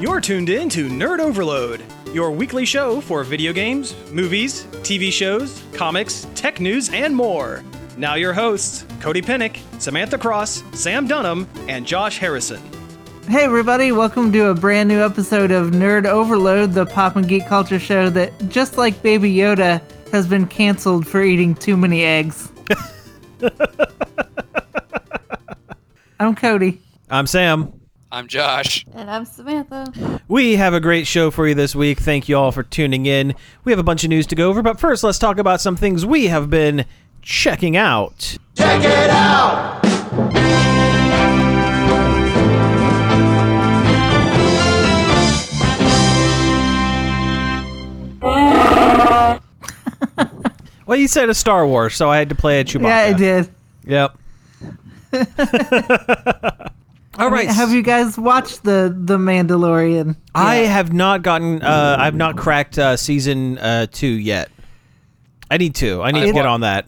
You're tuned in to Nerd Overload, your weekly show for video games, movies, TV shows, comics, tech news, and more. Now, your hosts Cody Pennick, Samantha Cross, Sam Dunham, and Josh Harrison. Hey, everybody, welcome to a brand new episode of Nerd Overload, the pop and geek culture show that, just like Baby Yoda, has been canceled for eating too many eggs. I'm Cody. I'm Sam. I'm Josh. And I'm Samantha. We have a great show for you this week. Thank you all for tuning in. We have a bunch of news to go over, but first, let's talk about some things we have been checking out. Check it out! Well, you said a Star Wars, so I had to play a Chewbacca. Yeah, I did. Yep. all right. Have you guys watched the the Mandalorian? I Yeah. have not gotten. Uh, I've not cracked uh, season uh, two yet. I need to. I need to I- get on that.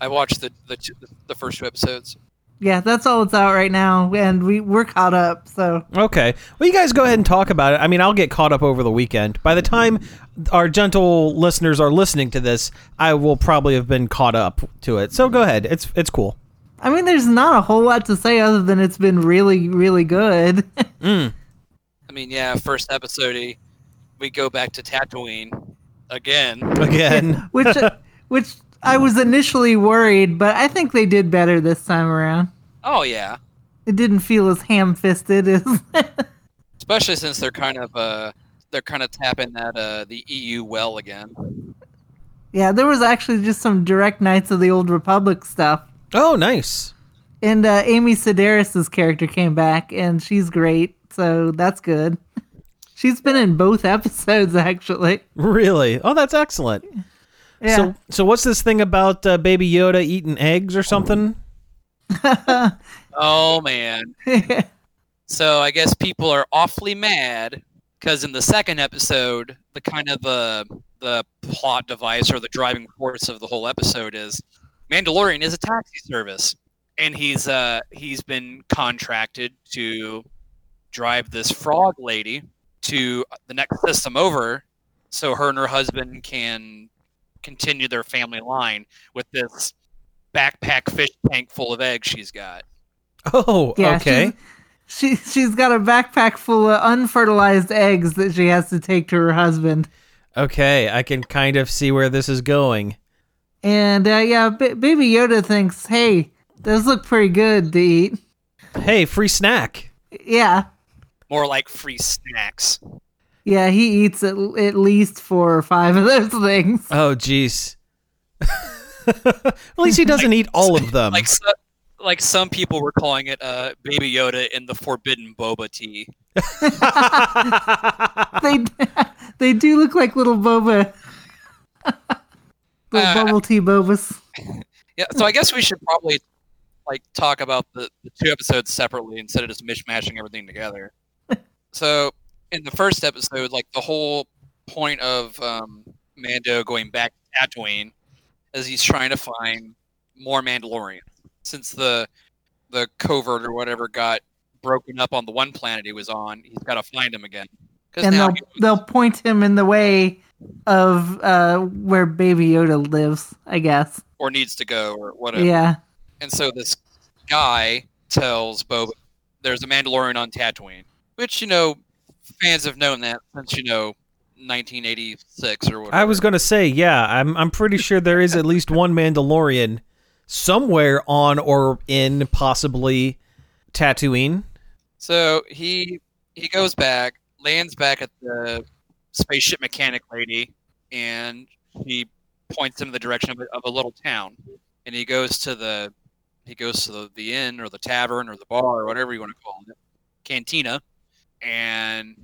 I watched the the, two- the first two episodes. Yeah, that's all it's out right now, and we we're caught up. So Okay. Well, you guys go ahead and talk about it. I mean, I'll get caught up over the weekend. By the time our gentle listeners are listening to this, I will probably have been caught up to it. So go ahead. It's it's cool. I mean, there's not a whole lot to say other than it's been really, really good. I mean, yeah, first episode we go back to Tatooine again. Again. which which I was initially worried, but I think they did better this time around. Oh yeah, It didn't feel as ham-fisted as especially since they're kind of uh they're kind of tapping that uh the EU well again. Yeah, there was actually just some direct Knights of the Old Republic stuff. Oh, nice. And uh, Amy Sedaris' character came back, and she's great, so that's good. She's been in both episodes, actually. Really? Oh, that's excellent. Yeah. So, so what's this thing about uh, Baby Yoda eating eggs or something? Oh man. So I guess people are awfully mad because in the second episode, the kind of uh, the plot device or the driving force of the whole episode is Mandalorian is a taxi service, and he's uh he's been contracted to drive this frog lady to the next system over, so her and her husband can continue their family line with this backpack fish tank full of eggs she's got. Oh, yeah, okay. She, she's got a backpack full of unfertilized eggs that she has to take to her husband. Okay, I can kind of see where this is going. And uh, yeah, B- Baby Yoda thinks, hey, those look pretty good to eat. Hey, free snack. Yeah. More like free snacks. Yeah, he eats at, at least four or five of those things. Oh, jeez. at least he doesn't eat all of them. like so, like some people were calling it uh, Baby Yoda in the Forbidden Boba tea. they they do look like little boba, little Uh, bubble tea bobas. Yeah, so I guess we should probably like talk about the, the two episodes separately instead of just mishmashing everything together. so in the first episode, like the whole point of um, Mando going back to Tatooine is he's trying to find more Mandalorians since the the covert or whatever got broken up on the one planet he was on. He's got to find him again. And they'll they'll point him in the way of uh, where Baby Yoda lives, I guess. or needs to go or whatever. Yeah. And so this guy tells Boba there's a Mandalorian on Tatooine, which you know fans have known that since you know 1986 or whatever. I was going to say, yeah, I'm I'm pretty sure there is at least one Mandalorian somewhere on or in possibly Tatooine. So he he goes back, lands back at the spaceship mechanic lady, and he points him in the direction of a, of a little town. And he goes to the he goes to the, the inn or the tavern or the bar or whatever you want to call it, cantina, and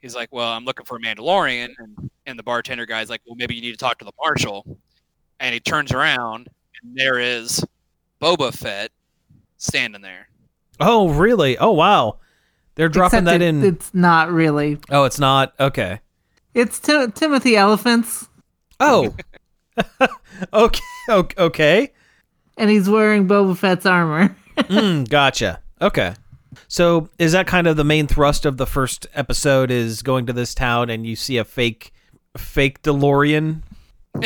he's like, "Well, I'm looking for a Mandalorian," and and the bartender guy's like, "Well, maybe you need to talk to the marshal." And he turns around, and there is Boba Fett standing there. Oh, really? Oh, wow. They're dropping Except that it- in. It's not really. oh, it's not. Okay. It's Tim- Timothy Olyphant, Oh. okay. Okay. and he's wearing Boba Fett's armor. Mm, gotcha. Okay. So is that kind of the main thrust of the first episode? Is going to this town and you see a fake, fake DeLorean?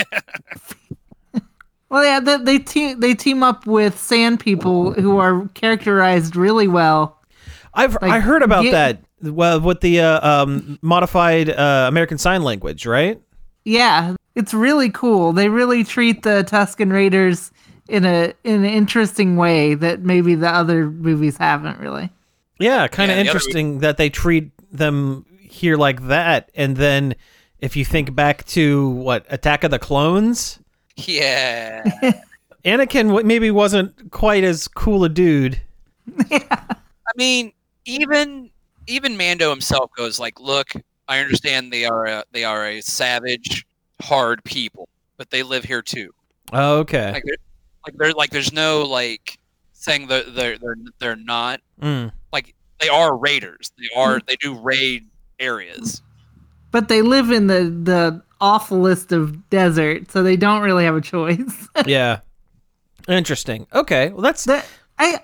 Well, yeah, they they team they team up with sand people who are characterized really well. I've Like, I heard about get- that. Well, with the uh, um, modified uh, American Sign Language, right? Yeah, it's really cool. They really treat the Tusken Raiders in a in an interesting way that maybe the other movies haven't really. Yeah, kind of Yeah, the other- interesting that they treat them here like that, and then if you think back to what Attack of the Clones, Yeah. Anakin w- maybe wasn't quite as cool a dude. Yeah, I mean, even even Mando himself goes like, "Look, I understand they are a, they are a savage, hard people, but they live here too. Oh, okay. Like, they're, like they're like there's no like saying that they're they're they're not Mm. like they are raiders. They are they do raid areas. But they live in the the awfulest of desert, so they don't really have a choice. yeah. Interesting. Okay. Well, that's. that. I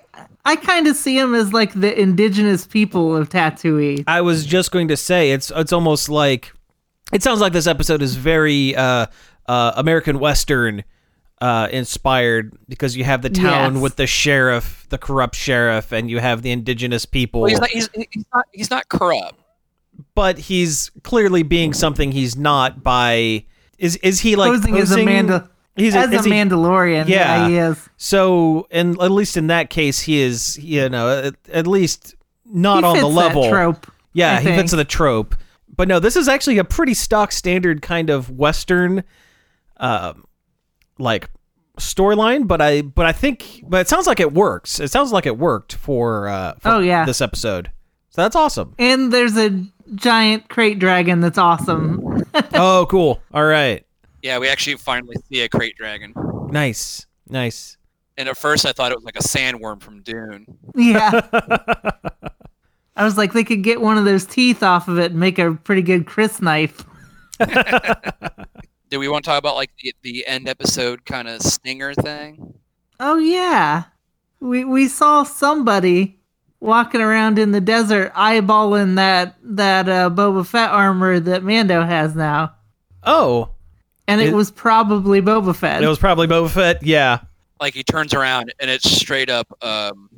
I kind of see them as like the indigenous people of Tatooine. I was just going to say it's it's almost like it sounds like this episode is very uh, uh, American Western uh, inspired because you have the town Yes. with the sheriff, the corrupt sheriff, and you have the indigenous people. Well, he's not he's, he's not he's not corrupt. but he's clearly being something he's not by. Is is he like posing as a He's as a he- Mandalorian. Yeah. Yeah, he is. So, and at least in that case, he is, you know, at, at least not He on the level. trope. Yeah, I he fits the trope. But no, this is actually a pretty stock standard kind of Western, um, like storyline. But I, but I think, but it sounds like it works. It sounds like it worked for, uh, for Oh, yeah. this episode. So that's awesome. And there's a giant krayt dragon that's awesome. oh, cool. All right, Yeah, we actually finally see a krayt dragon. nice, nice. And at first, I thought it was like a sandworm from Dune. yeah. I was like, they could get one of those teeth off of it and make a pretty good crysknife. Do we want to talk about like the, the end episode kind of stinger thing? Oh yeah, we we saw somebody walking around in the desert eyeballing that that uh, Boba Fett armor that Mando has now, Oh, and it It- was probably Boba Fett. it was probably Boba Fett. Yeah, Like he turns around and it's straight up um,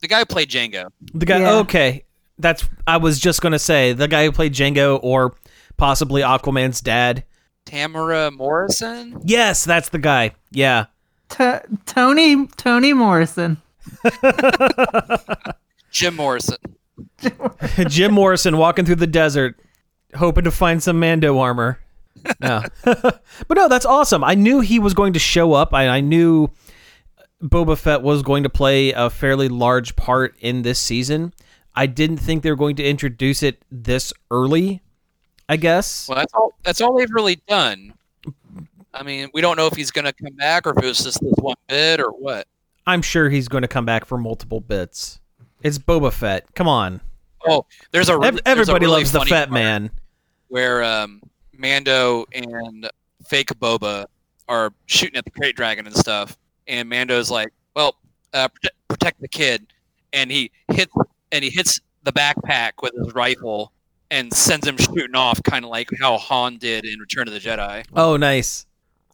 the guy who played Jango. the guy. Yeah. Okay, that's. I was just gonna say the guy who played Jango or possibly Aquaman's dad. Temuera Morrison? Yes, that's the guy. Yeah. T- Tony Tony Morrison. Jim Morrison. Jim Morrison walking through the desert, hoping to find some Mando armor. No. but no, that's awesome. I knew he was going to show up. I, I knew Boba Fett was going to play a fairly large part in this season. I didn't think they were going to introduce it this early. I guess. Well, that's all. That's all they've really done. I mean, we don't know if he's going to come back or if it was just this one bit or what. I'm sure he's going to come back for multiple bits. It's Boba Fett. Come on. Oh, there's a Ev- there's a everybody really loves the Fett part man. where um, Mando and fake Boba are shooting at the krayt dragon and stuff, and Mando's like, "Well, uh, prote- protect the kid," and he hits and he hits the backpack with his rifle and sends him shooting off, kind of like how Han did in Return of the Jedi. Oh, nice.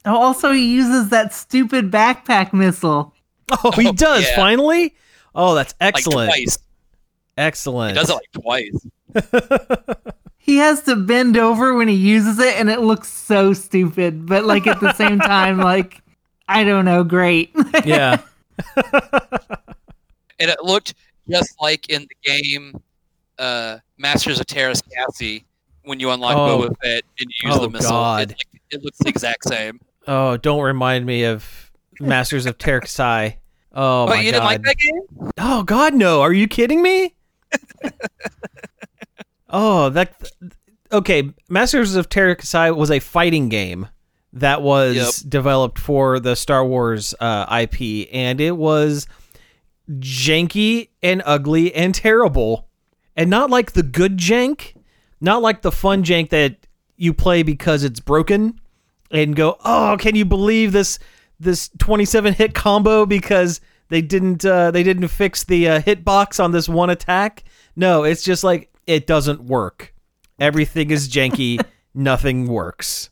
Oh, also he uses that stupid backpack missile. Oh, he does yeah. finally. Oh, that's excellent. Like twice. Excellent. He does it like twice. He has to bend over when he uses it, and it looks so stupid. But like at the same time, like I don't know, great. yeah. and it looked just like in the game uh, Masters of Teräs Käsi when you unlock Oh. Boba Fett and you use Oh, the missile. God. It, like, it looks the exact same. Oh, don't remind me of Masters of Teräs Käsi. Oh Oh, my you god. didn't like that game? Oh god, no. Are you kidding me? oh, that Okay, Masters of Teräs Käsi was a fighting game that was Yep. developed for the Star Wars uh, IP and it was janky and ugly and terrible. And not like the good jank, not like the fun jank that you play because it's broken and go, "Oh, can you believe this this 27 hit combo because they didn't uh, they didn't fix the uh, hitbox on this one attack. No, it's just like it doesn't work. Everything is janky. Nothing works.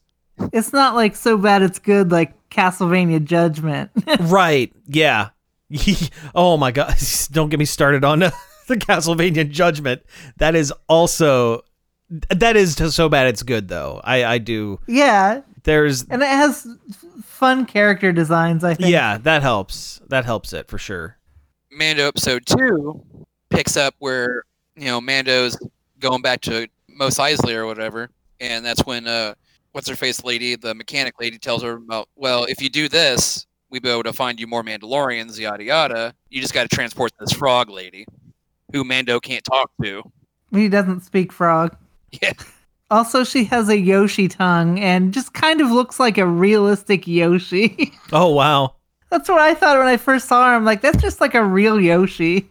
It's not like so bad it's good like Castlevania Judgment. right? Yeah. oh my god! Don't get me started on uh, the Castlevania Judgment. That is also that is so bad it's good though. I I do. yeah, There's and it has fun character designs. I think. yeah that helps. That helps it for sure. Mando episode two picks up where you know Mando's going back to Mos Eisley or whatever, and that's when uh, what's her face lady, the mechanic lady, tells her about well, if you do this, we'd be able to find you more Mandalorians, yada yada. You just got to transport this frog lady, who Mando can't talk to. He doesn't speak frog. Yeah, Also, she has a Yoshi tongue and just kind of looks like a realistic Yoshi. Oh wow. That's what I thought when I first saw her. I'm like, that's just like a real Yoshi.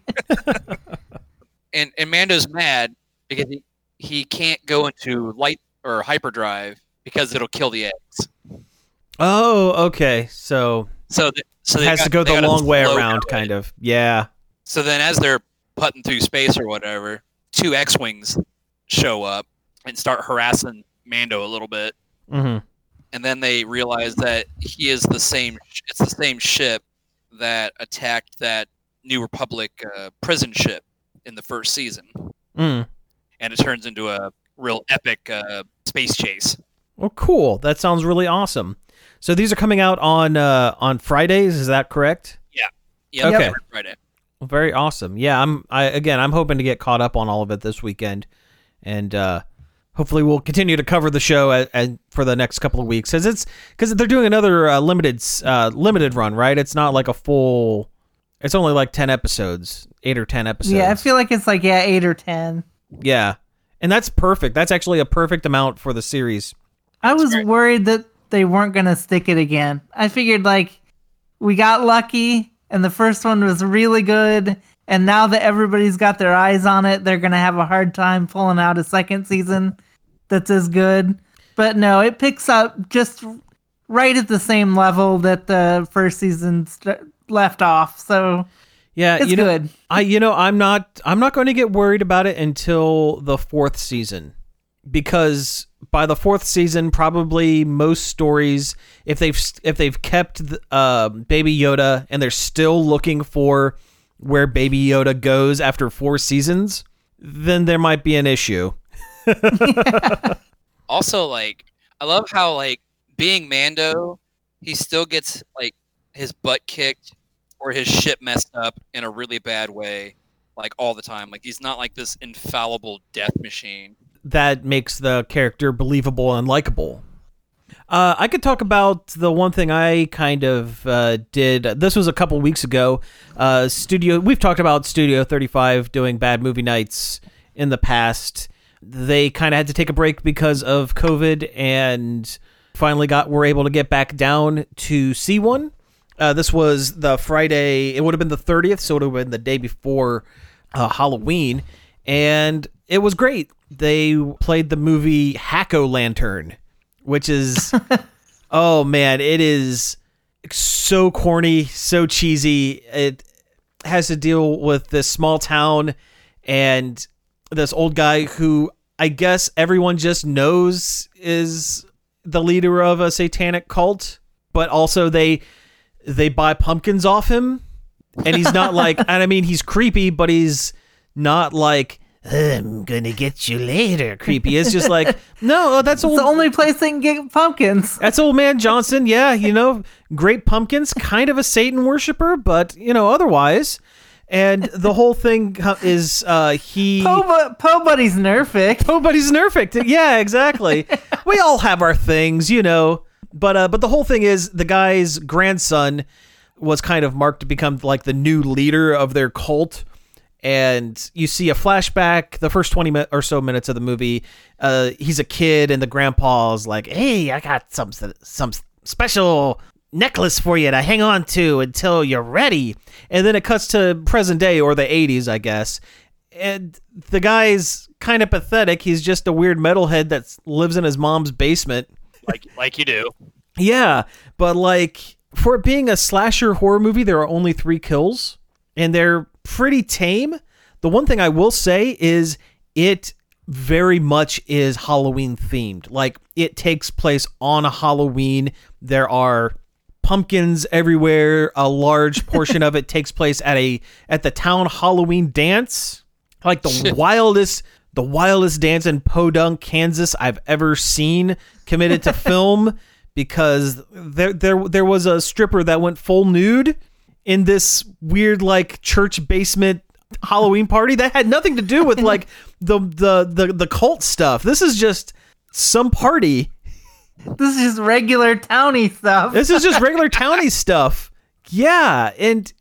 and and Mando's mad because he, he can't go into light or hyperdrive because it'll kill the eggs. Oh okay. So So th- so it they has got- to go the long way around, kind of. Yeah. So then, as they're putting through space or whatever, two X-wings show up and start harassing Mando a little bit, hmm and then they realize that he is the same. It's the same ship that attacked that New Republic uh, prison ship in the first season, Mm. and it turns into a real epic uh, space chase. Well, cool. That sounds really awesome. So these are coming out on uh, on Fridays. Is that correct? Yeah, Yeah. Okay. Friday. Well, very awesome. Yeah, I'm. I again, I'm hoping to get caught up on all of it this weekend, and uh, hopefully we'll continue to cover the show a, a, for the next couple of weeks, as it's because they're doing another uh, limited uh, limited run, right? It's not like a full. It's only like ten episodes, eight or ten episodes. Yeah, I feel like it's like yeah, eight or ten. Yeah, and that's perfect. That's actually a perfect amount for the series. I was worried that they weren't gonna stick it again. I figured like we got lucky and the first one was really good, and now that everybody's got their eyes on it, they're gonna have a hard time pulling out a second season that's as good. But no, it picks up just right at the same level that the first season st- left off. So Yeah, it's you know, good. I you know I'm not I'm not going to get worried about it until the fourth season because by the fourth season probably most stories if they've if they've kept the, uh, Baby Yoda and they're still looking for where Baby Yoda goes after four seasons then there might be an issue. Also, like, I love how like being Mando, he still gets like his butt kicked or his shit messed up in a really bad way, like all the time. Like he's not like this infallible death machine. that makes the character believable and likable. Uh, I could talk about the one thing I kind of uh, did. This was a couple weeks ago. Uh, Studio, we've talked about Studio 35 doing bad movie nights in the past. They kind of had to take a break because of COVID, and finally got were able to get back down to see one. Uh, this was the Friday. It would have been the 30th, so it would have been the day before uh, Halloween, and it was great. They played the movie Hack-O-Lantern, which is oh man, it is so corny, so cheesy. It has to deal with this small town and this old guy who I guess everyone just knows is the leader of a satanic cult, but also they they buy pumpkins off him and he's not like and I mean he's creepy, but he's not like I'm gonna get you later. Creepy. It's just like no, that's It's old. the only place they can get pumpkins. That's old man Johnson. Yeah, you know, great pumpkins. Kind of a Satan worshiper, but you know otherwise. And the whole thing is uh he. Poe, Bu- Poe Buddy's Nerfic. Oh, but he's nerfed. Yeah, exactly. we all have our things, you know. But uh, but the whole thing is the guy's grandson was kind of marked to become like the new leader of their cult. And you see a flashback, the first 20 mi- or so minutes of the movie. Uh, he's a kid, and the grandpa's like, Hey, I got some, some special necklace for you to hang on to until you're ready. And then it cuts to present day or the 80s, I guess and the guy's kind of pathetic. He's just a weird metalhead that lives in his mom's basement. Like like you do. Yeah, but like for it being a slasher horror movie, there are only three kills, and they're pretty tame. The one thing I will say is it very much is Halloween themed. Like it takes place on a Halloween. There are pumpkins everywhere. A large portion of it takes place at a at the town Halloween dance. Like the wildest the wildest dance in Podunk, Kansas I've ever seen committed to film because there there there was a stripper that went full nude in this weird like church basement Halloween party that had nothing to do with like the the the, the cult stuff. This is just some party. This is just regular towny stuff. This is just regular towny stuff. Yeah, and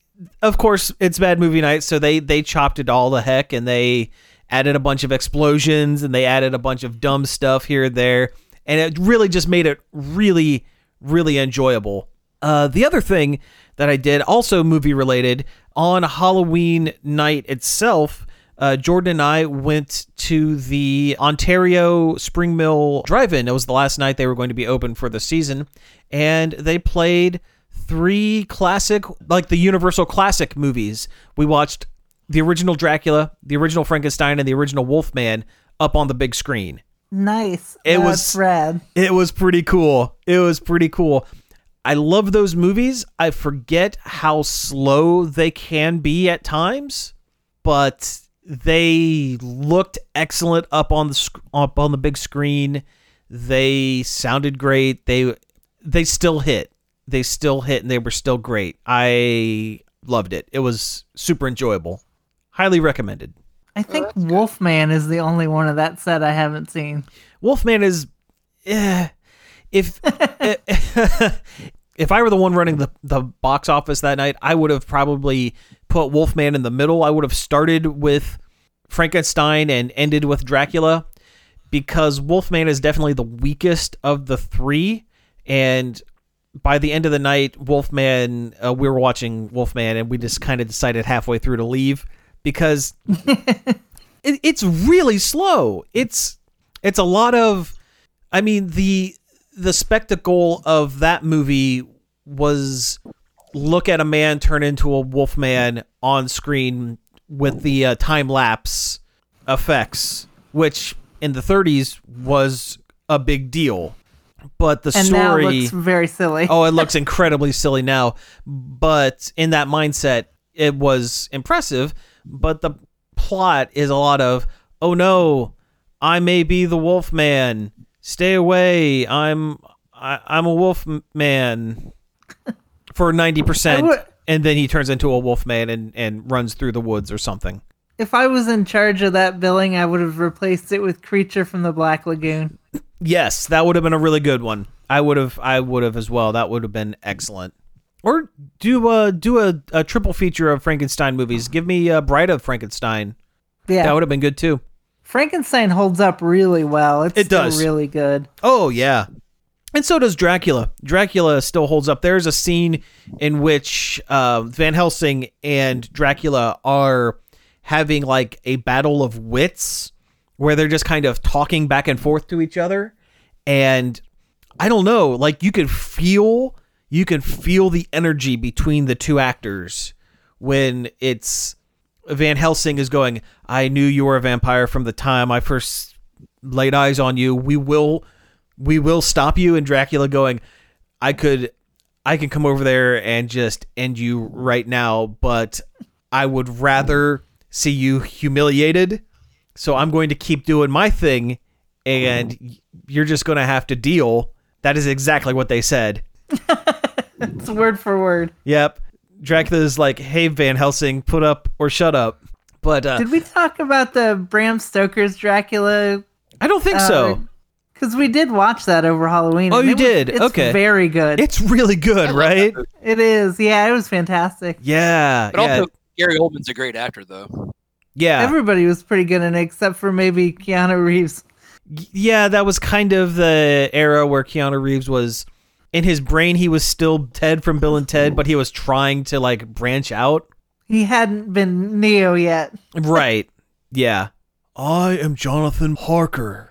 of course it's bad movie night, so they they chopped it all the heck and they added a bunch of explosions and they added a bunch of dumb stuff here and there, and it really just made it really really enjoyable. Uh, the other thing that I did, also movie related, on Halloween night itself, uh, Jordan and I went to the Ontario Spring Mill Drive-In. It was the last night they were going to be open for the season, and they played three classic, like the Universal classic movies. We watched the original Dracula, the original Frankenstein, and the original Wolfman up on the big screen. Nice. It That's was- rad. It was pretty cool. It was pretty cool. I love those movies. I forget how slow they can be at times, but they looked excellent up on the sc- up on the big screen. They sounded great. They they still hit. They still hit and they were still great. I loved it. It was super enjoyable. Highly recommended. I think Wolfman is the only one of that set I haven't seen. Wolfman is, eh, if if I were the one running the the box office that night, I would have probably put Wolfman in the middle. I would have started with Frankenstein and ended with Dracula because Wolfman is definitely the weakest of the three, and by the end of the night, Wolfman, uh, we were watching Wolfman, and we just kind of decided halfway through to leave because it, it's really slow. It's it's a lot of I mean the the spectacle of that movie was look at a man turn into a wolf man on screen with the uh, time lapse effects which in the 30s was a big deal but the And now story looks very silly. oh, it looks incredibly silly now. But in that mindset, it was impressive. But the plot is a lot of, oh no, I may be the wolf man. Stay away. I'm I, I'm a wolf man for 90% would- and then he turns into a wolf man and and runs through the woods or something. If I was in charge of that billing, I would have replaced it with Creature from the Black Lagoon. Yes, that would have been a really good one. I would have I would have as well. That would have been excellent. Or do a do a, a triple feature of Frankenstein movies. Give me uh, Bride of Frankenstein. Yeah, That would have been good too. Frankenstein holds up really well. It's It still does. really good. Oh yeah. And so does Dracula. Dracula still holds up. There's a scene in which uh, Van Helsing and Dracula are having like a battle of wits where they're just kind of talking back and forth to each other. And I don't know, like you can feel you can feel the energy between the two actors when it's Van Helsing is going, I knew you were a vampire from the time I first laid eyes on you. We will we will stop you and Dracula going, I could I can come over there and just end you right now, but I would rather see you humiliated. So I'm going to keep doing my thing and you're just going to have to deal. That is exactly what they said. It's word for word. Yep. Dracula's like, "Hey Van Helsing, put up or shut up." But uh, Did we talk about the Bram Stoker's Dracula? I don't think so. Because we did watch that over Halloween. Oh, and you it was- did? It's Okay. very good. It's really good, right? it is. Yeah, it was fantastic. Yeah, But yeah, also, Gary Oldman's a great actor, though. yeah, Everybody was pretty good in it, except for maybe Keanu Reeves. yeah. That was kind of the era where Keanu Reeves was in his brain. He was still Ted from Bill and Ted, but he was trying to like branch out. He hadn't been Neo yet. Right? Yeah. I am Jonathan Harker.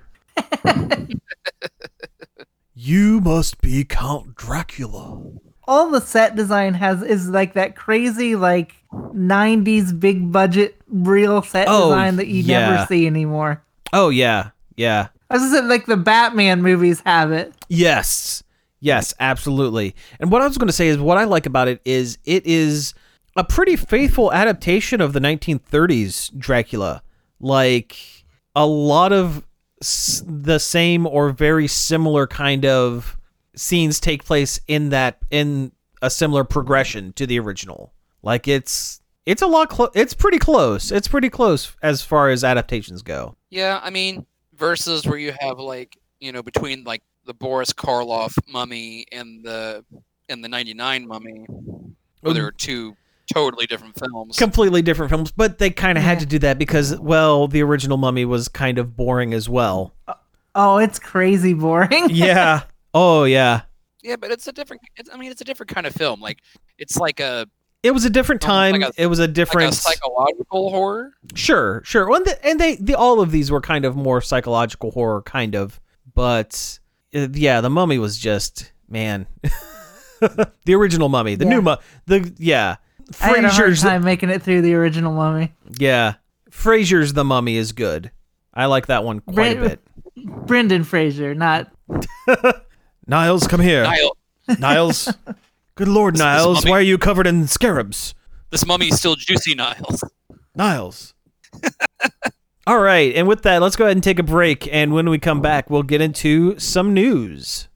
you must be Count Dracula. all the set design has is like that crazy like 90s big budget real set Oh, design that you yeah. never see anymore. Oh yeah, yeah. I was just saying, like the Batman movies have it. Yes. Yes, absolutely. And what I was going to say is what I like about it is it is a pretty faithful adaptation of the 1930s Dracula. Like a lot of s- the same or very similar kind of scenes take place in that in a similar progression to the original. Like it's it's a lot close it's pretty close. It's pretty close as far as adaptations go. Yeah, I mean, versus where you have like you know between like the Boris Karloff mummy and the and the '99 mummy, where there um, are two totally different films. completely different films, but they kind of had to do that because, well, the original Mummy was kind of boring as well. Oh, oh it's crazy boring. yeah. Oh yeah. yeah, but it's a different. It's, I mean, it's a different kind of film. Like it's like a It was a different time. like a- it was a like a different. psychological horror. sure, sure. Well, and, the, and they, the, all of these were kind of more psychological horror, kind of. But Uh, yeah, the Mummy was just man. the original Mummy, the Yeah. new Mummy, the yeah. Frasier's I had a hard Frasier's time making it through the original Mummy. yeah. Frasier's the Mummy is good. I like that one quite a bit. Brendan Fraser, not Niles, come here. Niall, Niles. Good Lord, This- this Niles. mummy- Why are you covered in scarabs? this mummy's still juicy, Niles. Niles. All right. And with that, let's go ahead and take a break. And when we come back, we'll get into some news.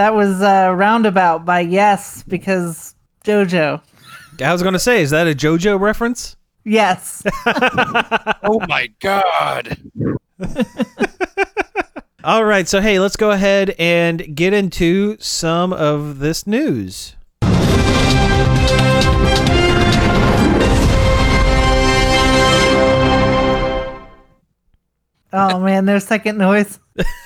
That was uh, Roundabout by Yes, because JoJo. I was going to say, is that a JoJo reference? Yes. Oh my god. All right, so hey, let's go ahead and get into some of this news. oh man, there's second noise.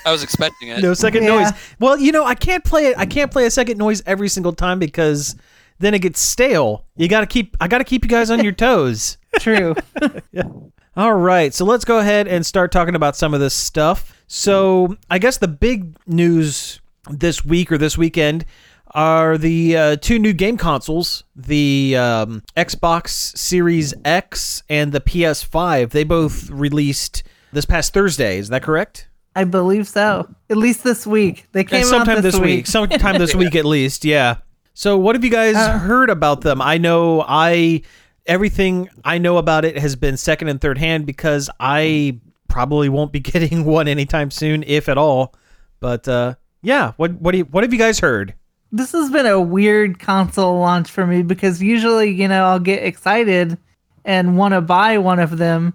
I was expecting it. No second Yeah. noise. Well, you know, I can't play it. I can't play a second noise every single time because then it gets stale. You got to keep. I got to keep you guys on your toes. True. All right, so let's go ahead and start talking about some of this stuff. So, I guess the big news this week or this weekend are the uh, two new game consoles the um, Xbox Series X and the PS5. They both released this past Thursday. Is that correct? I believe so. At least this week. They came Yeah, sometime this, this week. Sometime this week at least. Yeah. So what have you guys Uh, heard about them? I know I everything I know about it has been second and third hand because I probably won't be getting one anytime soon, if at all. But uh, yeah, what what do you, what have you guys heard? this has been a weird console launch for me because usually, you know, I'll get excited and want to buy one of them,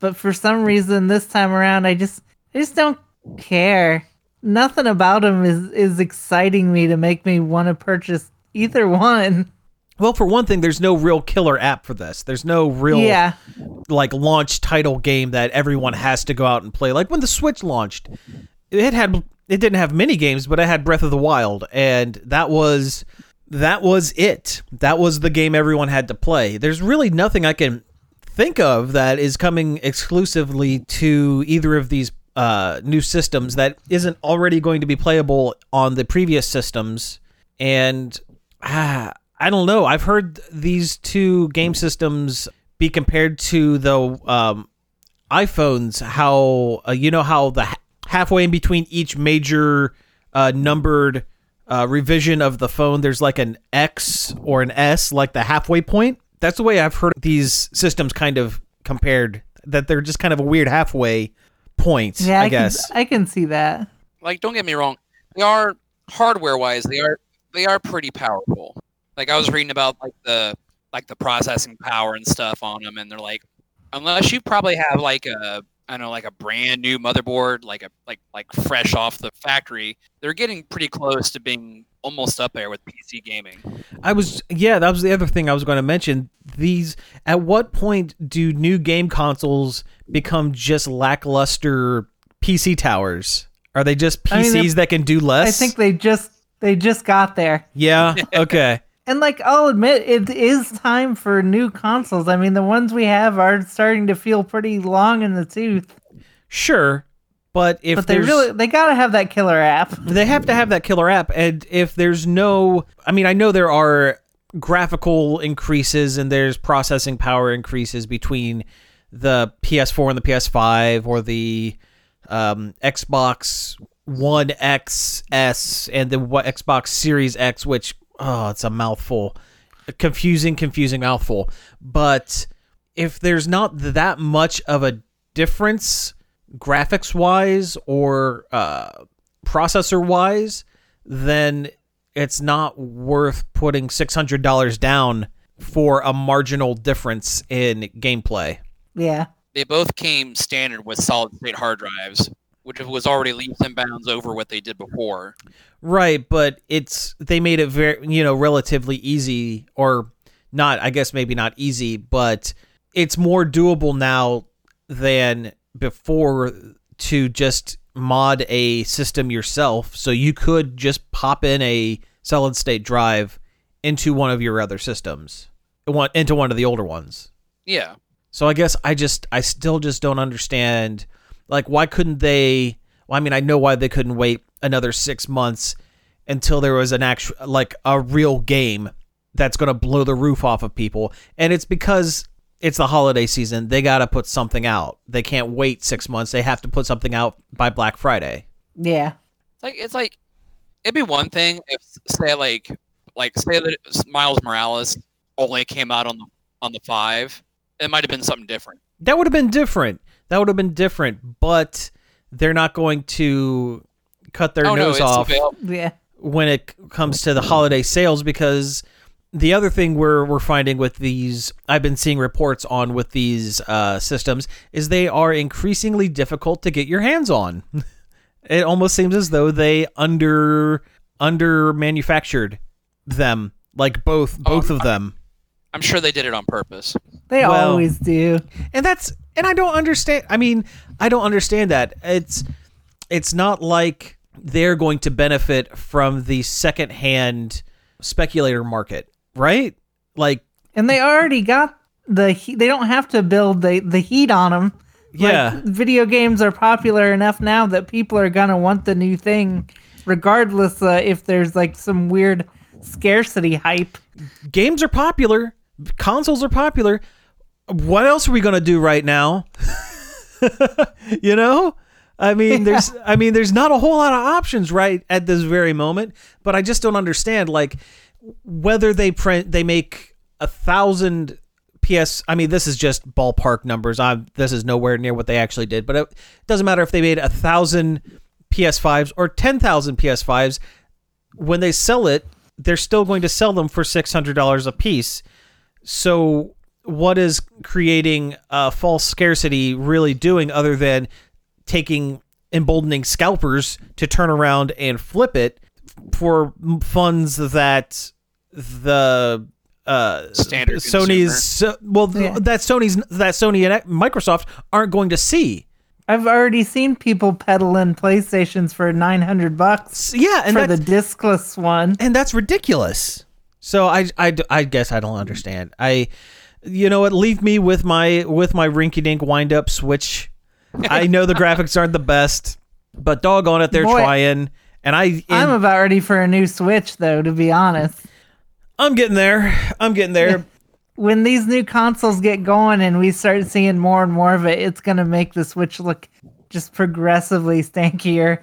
but for some reason this time around I just I just don't care. Nothing about them is is exciting me to make me want to purchase either one. Well, for one thing, there's no real killer app for this. There's no real Yeah. like launch title game that everyone has to go out and play. Like when the Switch launched, it had it didn't have many games, but it had Breath of the Wild, and that was that was it. That was the game everyone had to play. There's really nothing I can think of that is coming exclusively to either of these uh, new systems that isn't already going to be playable on the previous systems. And ah, I don't know. I've heard these two game systems be compared to the um, iPhones how uh, you know how the halfway in between each major uh, numbered uh, revision of the phone there's like an X or an S like the halfway point. That's the way I've heard these systems kind of compared that they're just kind of a weird halfway point, Yeah, I, I, guess. Can, I can see that. like don't get me wrong they are hardware wise they are they are pretty powerful like i was reading about like the like the processing power and stuff on them and they're like unless you probably have like a i don't know like a brand new motherboard like a like like fresh off the factory they're getting pretty close to being almost up there with pc gaming I was yeah, that was the other thing I was going to mention. These at what point do new game consoles become just lackluster PC towers? Are they just PCs I mean, that can do less? I think they just they just got there. Yeah. Okay. And like I'll admit, it is time for new consoles. I mean, the ones we have are starting to feel pretty long in the tooth. sure, but if But they really they gotta have that killer app. they have to have that killer app, and if there's no, I mean, I know there are graphical increases and there's processing power increases between the PS4 and the PS5 or the um, Xbox One XS and the what Xbox Series X, which oh, it's a mouthful, a confusing, confusing mouthful. But if there's not that much of a difference graphics wise or uh, processor wise, then it's not worth putting six hundred dollars down for a marginal difference in gameplay. Yeah. they both came standard with solid state hard drives which was already leaps and bounds over what they did before Right, but it's they made it very you know relatively easy or not I guess maybe not easy, but it's more doable now than before to just mod a system yourself. So you could just pop in a solid state drive into one of your other systems. One into one of the older ones. yeah So I guess I just I still just don't understand like why couldn't they well I mean I know why they couldn't wait another 6 months until there was an actual like a real game that's going to blow the roof off of people and it's because it's the holiday season they got to put something out they can't wait 6 months they have to put something out by Black Friday Yeah. It's like it's like it'd be one thing if say like like say that Miles Morales only came out on the on the five. It might have been something different. that would have been different that would have been different but they're not going to cut their oh nose it's off. Yeah. when it comes to the holiday sales because the other thing we're we're finding with these I've been seeing reports on with these uh, systems is they are increasingly difficult to get your hands on. it almost seems as though they under under manufactured them like both both of them. I'm sure they did it on purpose. They Well- always do. and that's and I don't understand. I mean, I don't understand that. It's it's not like they're going to benefit from the secondhand speculator market, right? Like, And they already got the he- they don't have to build the the heat on them. yeah, video games are popular enough now that people are gonna want the new thing, regardless uh, if there's like some weird scarcity hype. games are popular, consoles are popular. What else are we gonna do right now? you know, I mean, there's, I mean, there's not a whole lot of options right at this very moment. But I just don't understand, like, whether they print, they make a thousand PS. I mean, this is just ballpark numbers. I'm, this is nowhere near what they actually did. But it doesn't matter if they made a thousand PS5s or ten thousand PS5s. When they sell it, they're still going to sell them for six hundred dollars a piece. So, what is creating a false scarcity really doing other than taking emboldening scalpers to turn around and flip it for funds that the uh, Standard Sony's so, well Yeah. that Sony's that Sony and Microsoft aren't going to see. I've already seen people peddling PlayStations for nine hundred bucks Yeah, and for the discless one. and that's ridiculous. So I, I, I guess I don't understand. I, you know what? Leave me with my with my rinky dink wind up switch. I know the graphics aren't the best, but doggone it, they're Boy, trying. And I, and I'm about ready for a new Switch, though. To be honest, I'm getting there. I'm getting there. when these new consoles get going and we start seeing more and more of it, it's gonna make the Switch look just progressively stankier.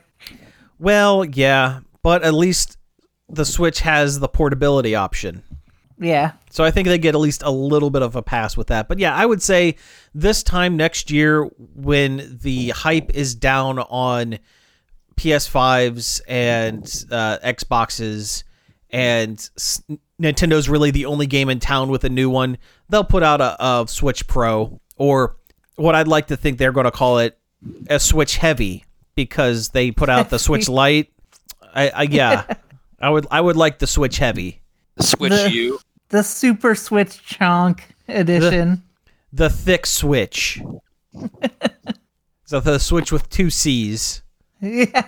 Well, yeah, but at least the Switch has the portability option. Yeah. So I think they get at least a little bit of a pass with that. But yeah, I would say this time next year when the hype is down on PS5s and uh, Xboxes and s- Nintendo's really the only game in town with a new one, they'll put out a, a Switch Pro or what I'd like to think they're going to call it a Switch Heavy because they put out the Switch Lite. I, I yeah, I would I would like the Switch Heavy. Switch The- you. The Super Switch Chunk edition. the thick switch. so the switch with two C's. Yeah.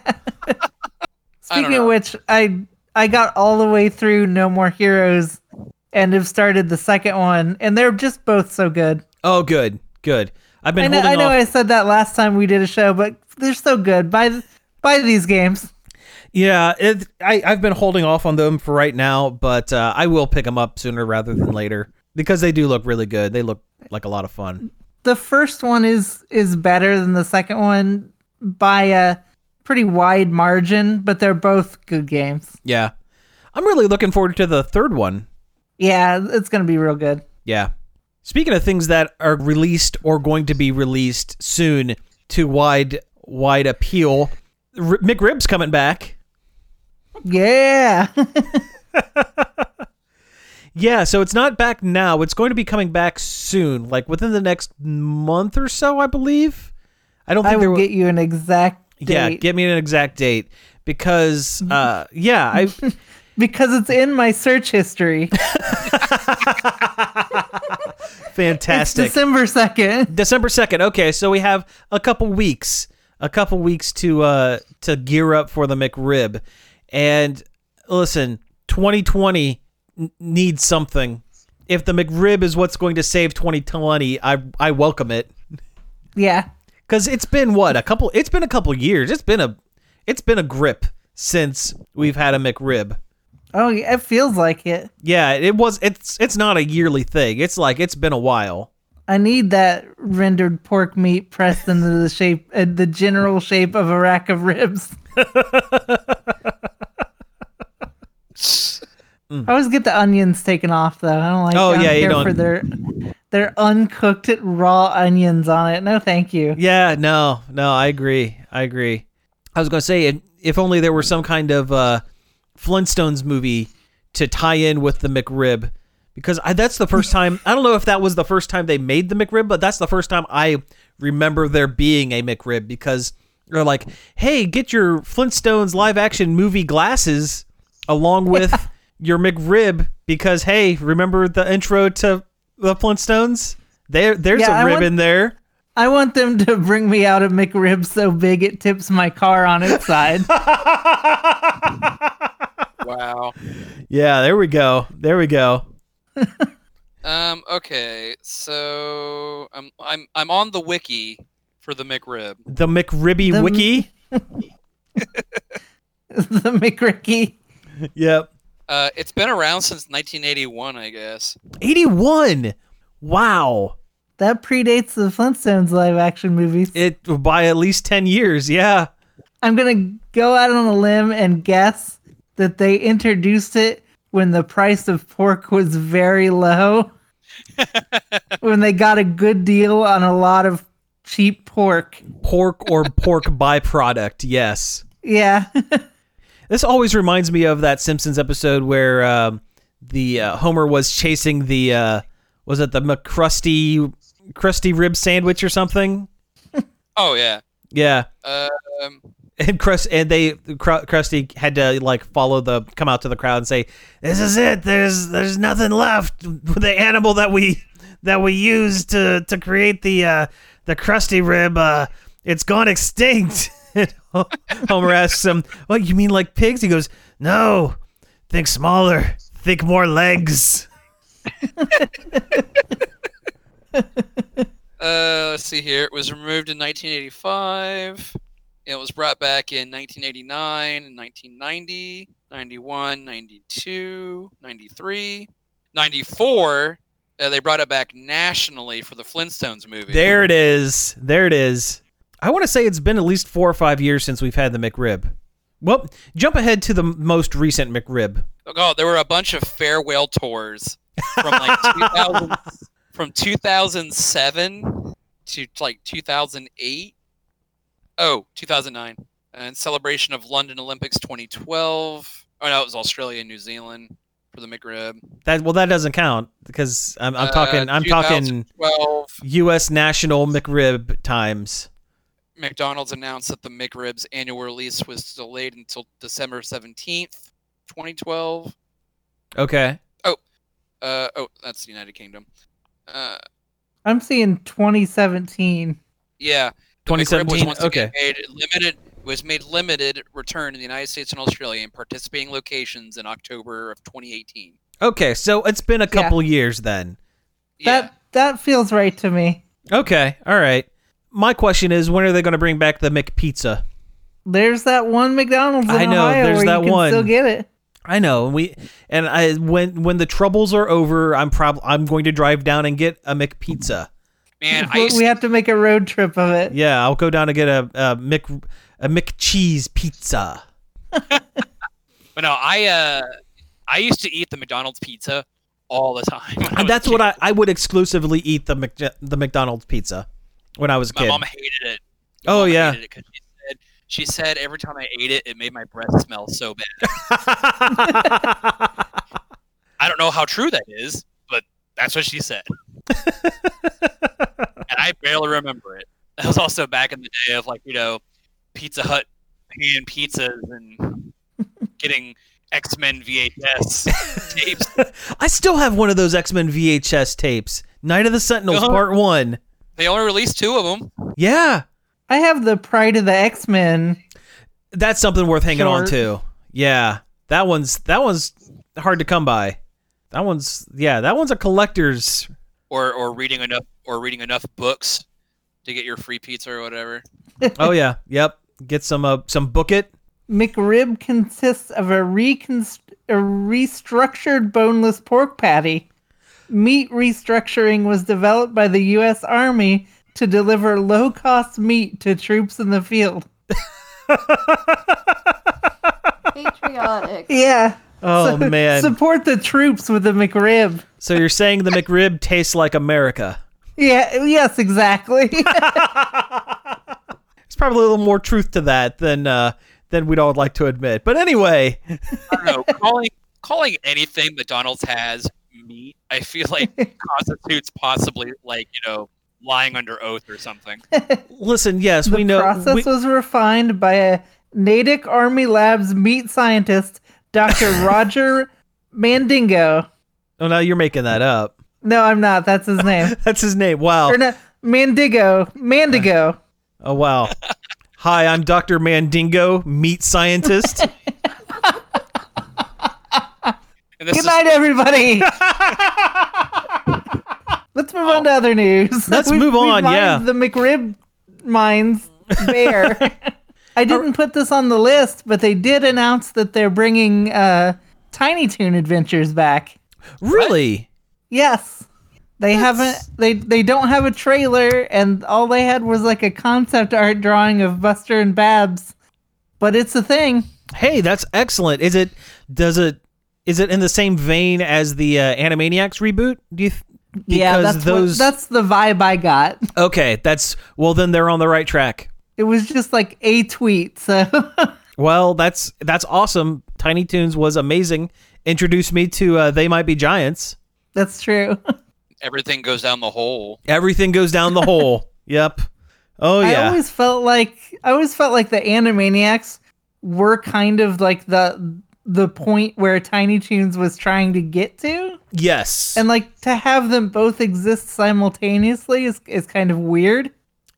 Speaking of which, I I got all the way through No More Heroes and have started the second one, and they're just both so good. Oh, good, good. I've been I know, I know. I said that last time we did a show, but they're so good. Buy buy these games. yeah, it, I I've been holding off on them for right now, but uh, I will pick them up sooner rather than later because they do look really good. They look like a lot of fun. The first one is is better than the second one by a pretty wide margin, but they're both good games. Yeah, I'm really looking forward to the third one. Yeah, it's gonna be real good. Yeah. Speaking of things that are released or going to be released soon to wide wide appeal, R- McRib's coming back. Yeah. Yeah, so it's not back now. It's going to be coming back soon, like within the next month or so, I believe. I don't think I there will get you an exact date Yeah, give me an exact date because uh yeah, I because it's in my search history. Fantastic. It's. December 2nd. December 2nd. Okay, so we have a couple weeks, a couple weeks to uh to gear up for the McRib. And listen, 2020 n- needs something. If the McRib is what's going to save 2020, I I welcome it. Yeah. Cuz it's been what? A couple it's been a couple years. It's been a it's been a grip since we've had a McRib. Oh, yeah, it feels like it. Yeah, it was it's it's not a yearly thing. It's like it's been a while. I need that rendered pork meat pressed into the shape, uh, the general shape of a rack of ribs. I always get the onions taken off though. I don't like. Oh, yeah, you don't- for their their uncooked raw onions on it. No, thank you. Yeah, no, no, I agree. I agree. I was going to say, if- if only there were some kind of uh, Flintstones movie to tie in with the McRib, because I, that's the first time. I don't know if that was the first time they made the McRib, but that's the first time I remember there being a McRib because they're like, hey, get your Flintstones live action movie glasses along with your McRib because, hey, remember the intro to the Flintstones? There, there's Yeah, a I rib want- in there. I want them to bring me out a McRib so big it tips my car on its side. Wow. Yeah, there we go. There we go. Um. Okay. So I'm I'm I'm on the wiki for the McRib. The McRibby The- Wiki. the McRicky. Yep. Uh, it's been around since 1981, I guess. 81. Wow. That predates the Flintstones live action movies. It by at least 10 years. Yeah. I'm gonna go out on a limb and guess that they introduced it when the price of pork was very low. when they got a good deal on a lot of cheap pork. Pork or pork byproduct. Yes. Yeah. This always reminds me of that Simpsons episode where um, the uh, Homer was chasing the uh, was it the McCrusty crusty rib sandwich or something? Oh yeah. Yeah. Um. and Crust and they Cru- Krusty had to like follow the come out to the crowd and say, "This is it. There's there's nothing left. The animal that we that we used to to create the uh, the Krusty rib, uh, it's gone extinct." Homer asks him, "What you mean like pigs?" He goes, "No, think smaller. Think more legs." Uh. Let's see here. It was removed in 1985. It was brought back in 1989 1990, 91, 92, 93, 94, Uh, they brought it back nationally for the Flintstones movie. There it is. There it is. I want to say it's been at least four or five years since we've had the McRib. Well, jump ahead to the most recent McRib. Oh, there were a bunch of farewell tours from like 2000, from 2007 to like 2008. Oh, 2009. And celebration of London Olympics 2012. Oh no, it was Australia and New Zealand for the McRib. That well, that doesn't count because I'm, I'm Uh, talking. I'm talking U.S. national McRib times. McDonald's announced that the McRib's annual release was delayed until December 17th, 2012. Okay. Uh, oh, that's the United Kingdom. Uh, I'm seeing 2017. yeah, the McRib was 2017, okay. made limited was made limited return in the United States and Australia in participating locations in October of 2018. Okay. So it's been a couple years then. Yeah, That that feels right to me. Okay. All right. My question is, when are they going to bring back the McPizza? There's that one McDonald's in I know, Ohio there's where that you can one. still get it. I know. We and I when when the troubles are over, I'm prob I'm going to drive down and get a McPizza. man, I We- used we have to make a road trip of it. Yeah, I'll go down and get a, a Mc a McCheese pizza. but no, I uh, I used to eat the McDonald's pizza all the time. And that's what. I I would exclusively eat the Mc, the McDonald's pizza when I was a My kid. mom hated it. My Oh, yeah. it she said she said every time I ate it, it made my breath smell so bad. I don't know how true that is, but that's what she said. and I barely remember it. That was also back in the day of like, you know, Pizza Hut pan pizzas and getting X Men VHS tapes. I still have one of those X Men VHS tapes, Night of the Sentinels Uh-huh. Part One. They only released two of them. Yeah, I have the Pride of the X Men. that's something worth hanging on to. Yeah, that one's that one's hard to come by. That one's yeah, that one's a collector's. Or or reading enough or reading enough books to get your free pizza or whatever. Oh yeah, yep. Get some uh, some book it. McRib consists of a, reconst- a restructured boneless pork patty. Meat restructuring was developed by the U.S. Army to deliver low cost meat to troops in the field. Patriotic. Yeah. Oh Su- man. Support the troops with the McRib. So you're saying the McRib tastes like America? Yeah, yes, exactly. There's probably a little more truth to that than uh, than we'd all like to admit. But anyway, I don't know. calling calling anything McDonald's has meat, I feel like constitutes possibly like you know lying under oath or something. listen. Yes, the we know. process we- was refined by a Natick Army Labs meat scientist, Dr. Roger Mandingo. oh, no, you're making that up. No, I'm not. That's his name. That's his name. Wow. or no, Mandigo. Mandigo. Oh wow. Hi, I'm Dr. Mandingo, meat scientist. And this Good is night, everybody. Let's move on to other news. Let's move on, mined yeah. The McRib mines bear. I didn't put this on the list, but they did announce that they're bringing uh, Tiny Toon Adventures back. really? Yes. They haven't they they don't have a trailer and all they had was like a concept art drawing of Buster and Babs. But it's a thing. Hey, that's excellent. Is it? Does it? Is it in the same vein as the uh, Animaniacs reboot? Do you? Th- yeah, that's those. what, that's the vibe I got. okay, that's well. Then they're on the right track. It was just like a tweet, so Well, that's that's awesome. Tiny Toons was amazing. Introduced me to uh, They Might Be Giants. that's true. everything goes down the hole. Everything goes down the hole. Yep. Oh yeah. I always felt like I always felt like the Animaniacs were kind of like the the point where Tiny Toons was trying to get to. yes. And like to have them both exist simultaneously is is kind of weird.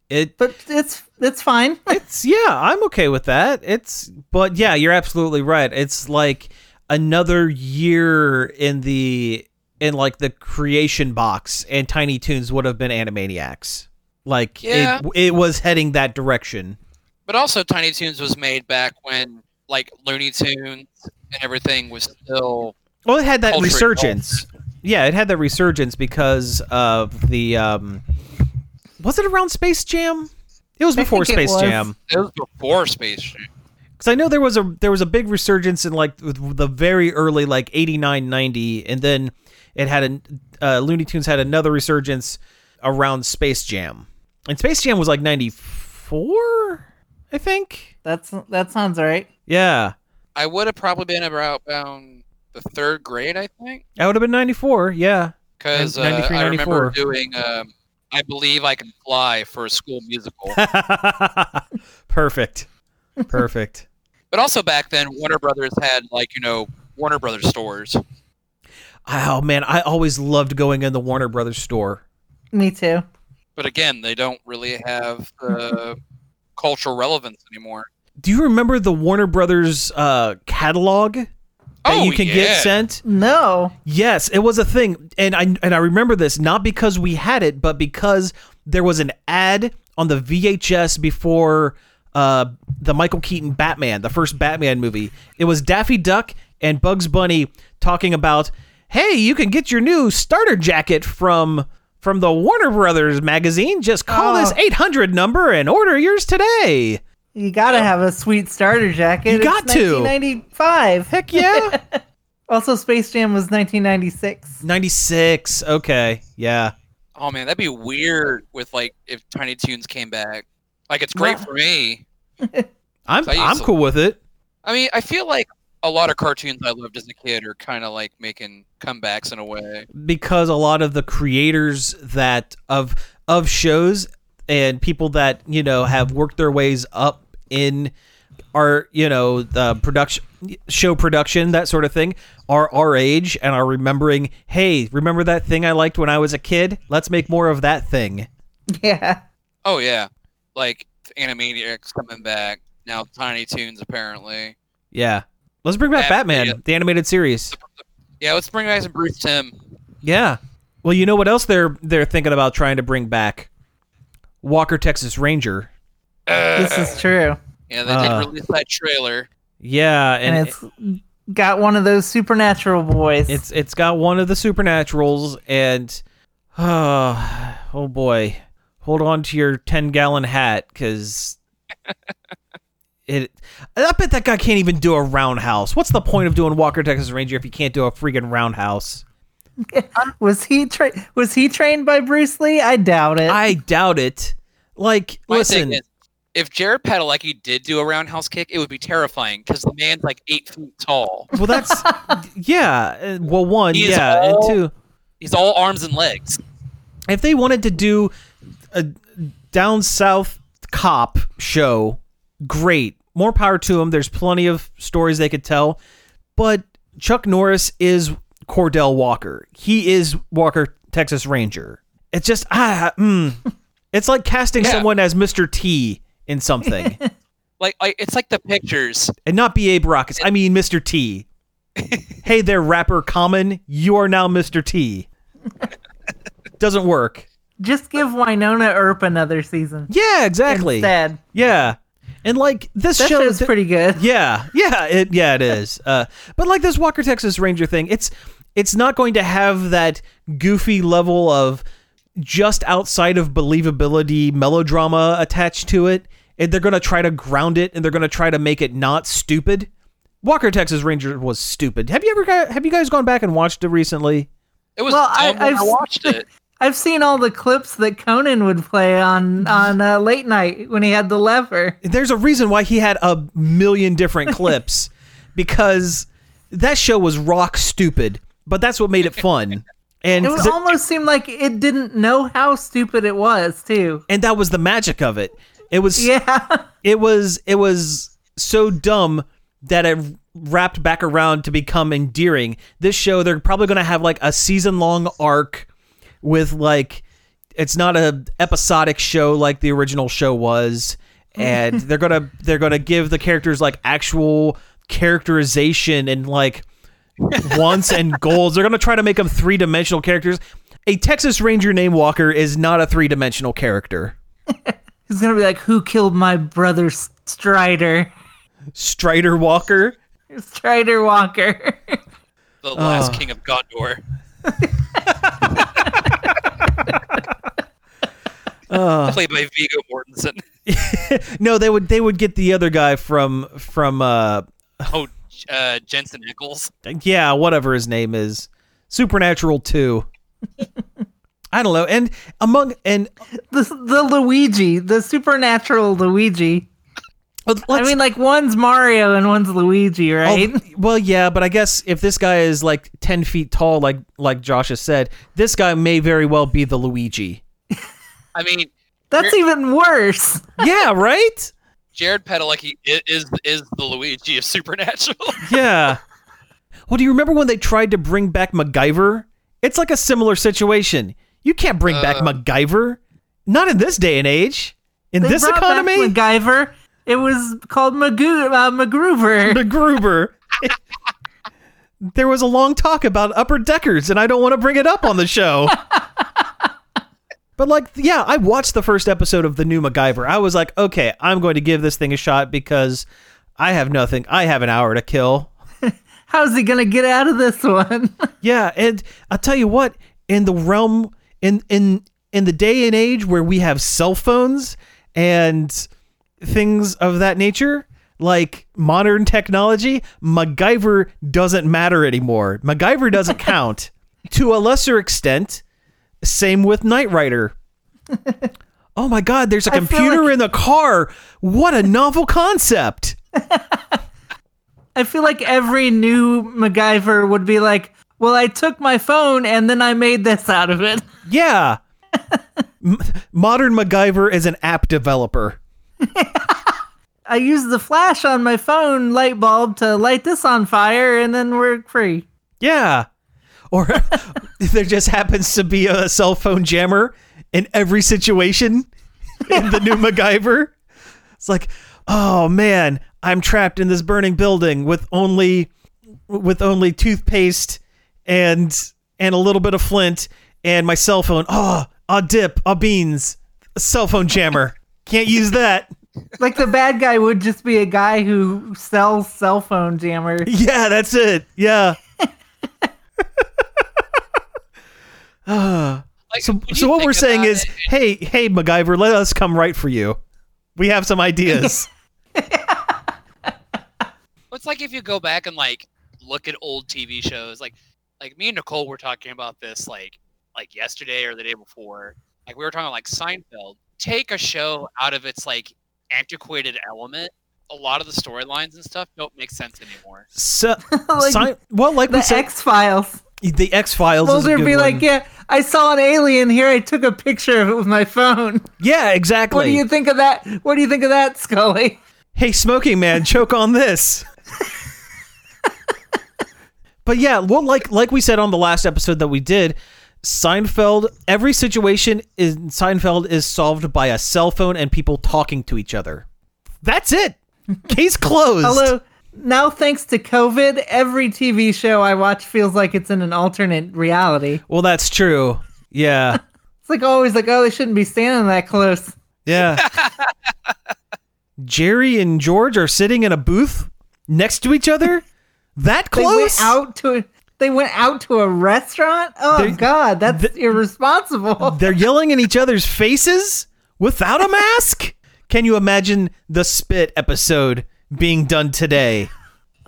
it But it's it's fine. it's yeah, I'm okay with that. It's but yeah, you're absolutely right. It's like another year in the in like the creation box and Tiny Toons would have been Animaniacs. Like Yeah. it it was heading that direction. But also, Tiny Toons was made back when like Looney Tunes and everything was still Well, it had that Culture resurgence. yeah, it had that resurgence because of the um was it around Space Jam? It was I before think it Space was. Jam. It was before Space Jam. Cuz I know there was a there was a big resurgence in like the very early like 89 90 and then it had a uh, Looney Tunes had another resurgence around Space Jam. And Space Jam was like 94, I think. That's that sounds right. Yeah. I would have probably been about around the third grade, I think, That would have been 94. Yeah. because uh, 93, I remember 94. doing um, "I Believe I Can Fly" for a school musical. Perfect. Perfect. but also back then, Warner Brothers had like you know Warner Brothers stores. Oh man, I always loved going in the Warner Brothers store. Me too. But again, they don't really have the cultural relevance anymore. Do you remember the Warner Brothers uh, catalog that Oh, you can yeah. get sent? No. Yes, it was a thing, and I and I remember this not because we had it, but because there was an ad on the VHS before uh, the Michael Keaton Batman, the first Batman movie. It was Daffy Duck and Bugs Bunny talking about, "Hey, you can get your new starter jacket from." From the Warner Brothers magazine, just call Oh. this 800 number and order yours today. You gotta have a sweet starter jacket. You It's got to. 1995. Heck yeah. Also, Space Jam was 1996. 96. Okay. Yeah. Oh man, that'd be weird with like if Tiny Toons came back. Like it's great Well- for me. I'm I used I'm to- cool with it. I mean, I feel like a lot of cartoons I loved as a kid are kind of like making comebacks in a way. because a lot of the creators that of of shows and people that you know have worked their ways up in our you know the production show production that sort of thing are our age and are remembering hey remember that thing i liked when i was a kid? Let's make more of that thing. Yeah. Oh yeah, like Animaniacs coming back. Now. Tiny Toons apparently. yeah. Let's bring back Yeah, batman the animated series. Yeah, let's bring back some Bruce Timm. yeah. Well you know what else they're they're thinking about trying to bring back? Walker texas ranger This is true. Yeah, they Uh. did release that trailer. yeah and, And, it's got one of those supernatural boys. It's it's got one of the supernaturals and oh, oh boy. Hold on to your 10 gallon hat cuz it I bet that guy can't even do a roundhouse. What's the point of doing Walker Texas Ranger if he can't do a freaking roundhouse? was he tra- was he trained by Bruce Lee? I doubt it. I doubt it. Like My listen, thing is, if Jared Padalecki did do a roundhouse kick, it would be terrifying because the man's like eight feet tall. well that's yeah, uh, well one, He yeah, and two He's all arms and legs. if they wanted to do a down south cop show, great. More power to them. There's plenty of stories they could tell. But Chuck Norris is Cordell Walker. He is Walker Texas Ranger. It's just ah, mm. it's like casting Yeah. someone as Mr. T in something, Like, like it's like the pictures. and not B.A. Baracus. I mean Mr. T. hey there, rapper Common. You are now Mr. T. Doesn't work. Just give Wynonna Earp another season. Yeah, exactly. Instead. Yeah, and like this That show, is th- pretty good. yeah, yeah, it yeah it is. Uh, but like this Walker Texas Ranger thing, it's it's not going to have that goofy level of just outside of believability melodrama attached to it. And they're going to try to ground it, and they're going to try to make it not stupid. Walker Texas Ranger was stupid. Have you ever got, have you guys gone back and watched it recently? It was Well, I- dumb when I I've- watched it. I've seen all the clips that Conan would play on on uh, late night when he had the lever. there's a reason why he had a million different clips because that show was rock stupid, but that's what made it fun. And It was th- almost seemed like it didn't know how stupid it was too. and that was the magic of it. It was Yeah. it was it was so dumb that it wrapped back around to become endearing. This show they're probably going to have like a season long arc with like it's not a episodic show like the original show was and they're going to they're to give the characters like actual characterization and like wants and goals. They're going to try to make them three-dimensional characters. A Texas Ranger named Walker is not a three-dimensional character. He's gonna be like, "Who killed my brother Strider?" Strider Walker. Strider Walker. The last Oh. king of Gondor. Played by Viggo Mortensen. No, they would they would get the other guy from from uh Oh, uh, Jensen Ackles. yeah, whatever his name is. Supernatural 2. I don't know. And among and The the Luigi, the supernatural Luigi. I let's- mean, like one's Mario and one's Luigi, Oh, right? well, yeah, but I guess if this guy is like ten feet tall, like like Josh has said, this guy may very well be the Luigi. I mean, That's even worse. Yeah, right. Jared Padalecki i- is is the Luigi of Supernatural. Yeah. Well, do you remember when they tried to bring back MacGyver? It's like a similar situation. You can't bring back Uh. MacGyver. Not in this day and age. In They this brought back economy, MacGyver. It was called Magoo uh, MacGruber. MacGruber. there was a long talk about upper deckers, and I don't want to bring it up on the show. But like, yeah, I watched the first episode of the new MacGyver. I was like, okay, I'm going to give this thing a shot because I have nothing. I have an hour to kill. How's he gonna get out of this one? Yeah, and I'll tell you what, in the realm in in in the day and age where we have cell phones and things of that nature, like modern technology, MacGyver doesn't matter anymore. MacGyver doesn't count. to a lesser extent, same with Knight Rider. oh my god, there's a I computer like- in the car. What a novel concept. I feel like every new MacGyver would be like, "Well, I took my phone and then I made this out of it." Yeah. Modern MacGyver is an app developer. I used the flash on my phone light bulb to light this on fire, and then we're free. Yeah. Or if there just happens to be a cell phone jammer in every situation in the new MacGyver. It's like, oh man, I'm trapped in this burning building with only with only toothpaste and and a little bit of flint and my cell phone. Oh, a dip, a beans, a cell phone jammer. Can't use that. Like the bad guy would just be a guy who sells cell phone jammers. Yeah, that's it. Yeah. Ah. Like, So, so what we're saying is, it, hey, hey, MacGyver, let us come right for you. We have some ideas. it's like if you go back and like look at old TV shows, like like me and Nicole were talking about this like like yesterday or the day before. Like we were talking like Seinfeld. Take a show out of its like antiquated element. A lot of the storylines and stuff don't make sense anymore. so, like si- well, like we the said, X Files. the X Files Well, is a they'd be one. like, "Yeah, I saw an alien here. I took a picture of it with my phone." yeah, exactly. What do you think of that? What do you think of that, Scully? hey, smoking man, choke on this. but yeah, well, like like we said on the last episode that we did, Seinfeld. Every situation in Seinfeld is solved by a cell phone and people talking to each other. That's it. Case closed. Although now, thanks to COVID, every TV show I watch feels like it's in an alternate reality. Well, that's true. Yeah. It's like always like, oh, they shouldn't be standing that close. Yeah. Jerry and George are sitting in a booth next to each other? That close? They went out to they went out to a restaurant. Oh They- God, that's irresponsible. They're yelling in each other's faces without a mask? Can you imagine the spit episode being done today?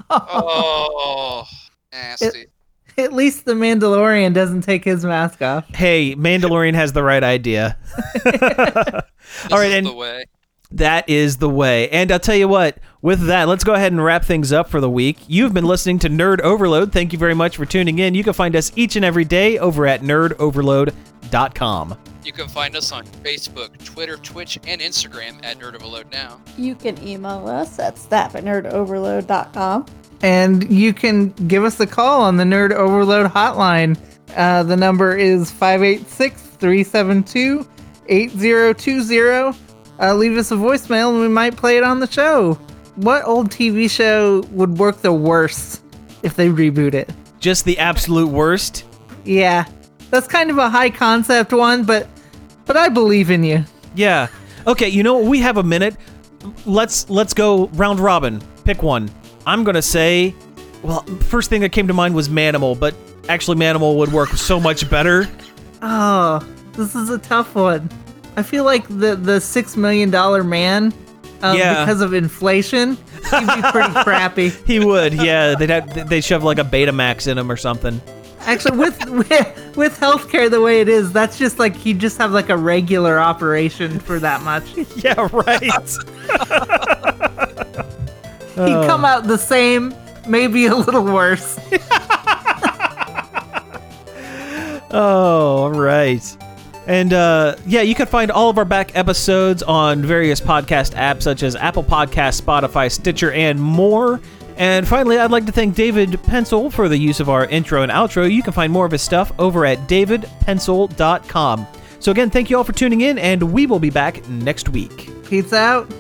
Oh, nasty. At least the Mandalorian doesn't take his mask off. Hey, Mandalorian has the right idea. All right, and the way. That is the way. And I'll tell you what, with that, let's go ahead and wrap things up for the week. You've been listening to Nerd Overload. Thank you very much for tuning in. You can find us each and every day over at nerdoverload.com. You can find us on Facebook, Twitter, Twitch, and Instagram at Nerd Overload Now. You can email us at staff at nerdoverload.com. And you can give us a call on the Nerd Overload hotline. Uh, the number is 586 372 8020. Uh, leave us a voicemail and we might play it on the show. What old TV show would work the worst if they reboot it? Just the absolute worst. Yeah, that's kind of a high concept one, but but I believe in you. Yeah. Okay, you know what? We have a minute. Let's let's go round robin. Pick one. I'm gonna say well, first thing that came to mind was Manimal, but actually Manimal would work so much better. Oh, this is a tough one. I feel like the the six million dollar man, um, Yeah. because of inflation, he'd be pretty crappy. He would, yeah. They'd have, they shove like a Betamax in him or something. Actually, with, with with healthcare the way it is, that's just like he'd just have like a regular operation for that much. Yeah, right. Oh. come out the same, maybe a little worse. Oh, all right. And uh, yeah, you can find all of our back episodes on various podcast apps such as Apple Podcasts, Spotify, Stitcher, and more. And finally, I'd like to thank David Pencil for the use of our intro and outro. You can find more of his stuff over at davidpencil.com. So again, thank you all for tuning in, and we will be back next week. Peace out.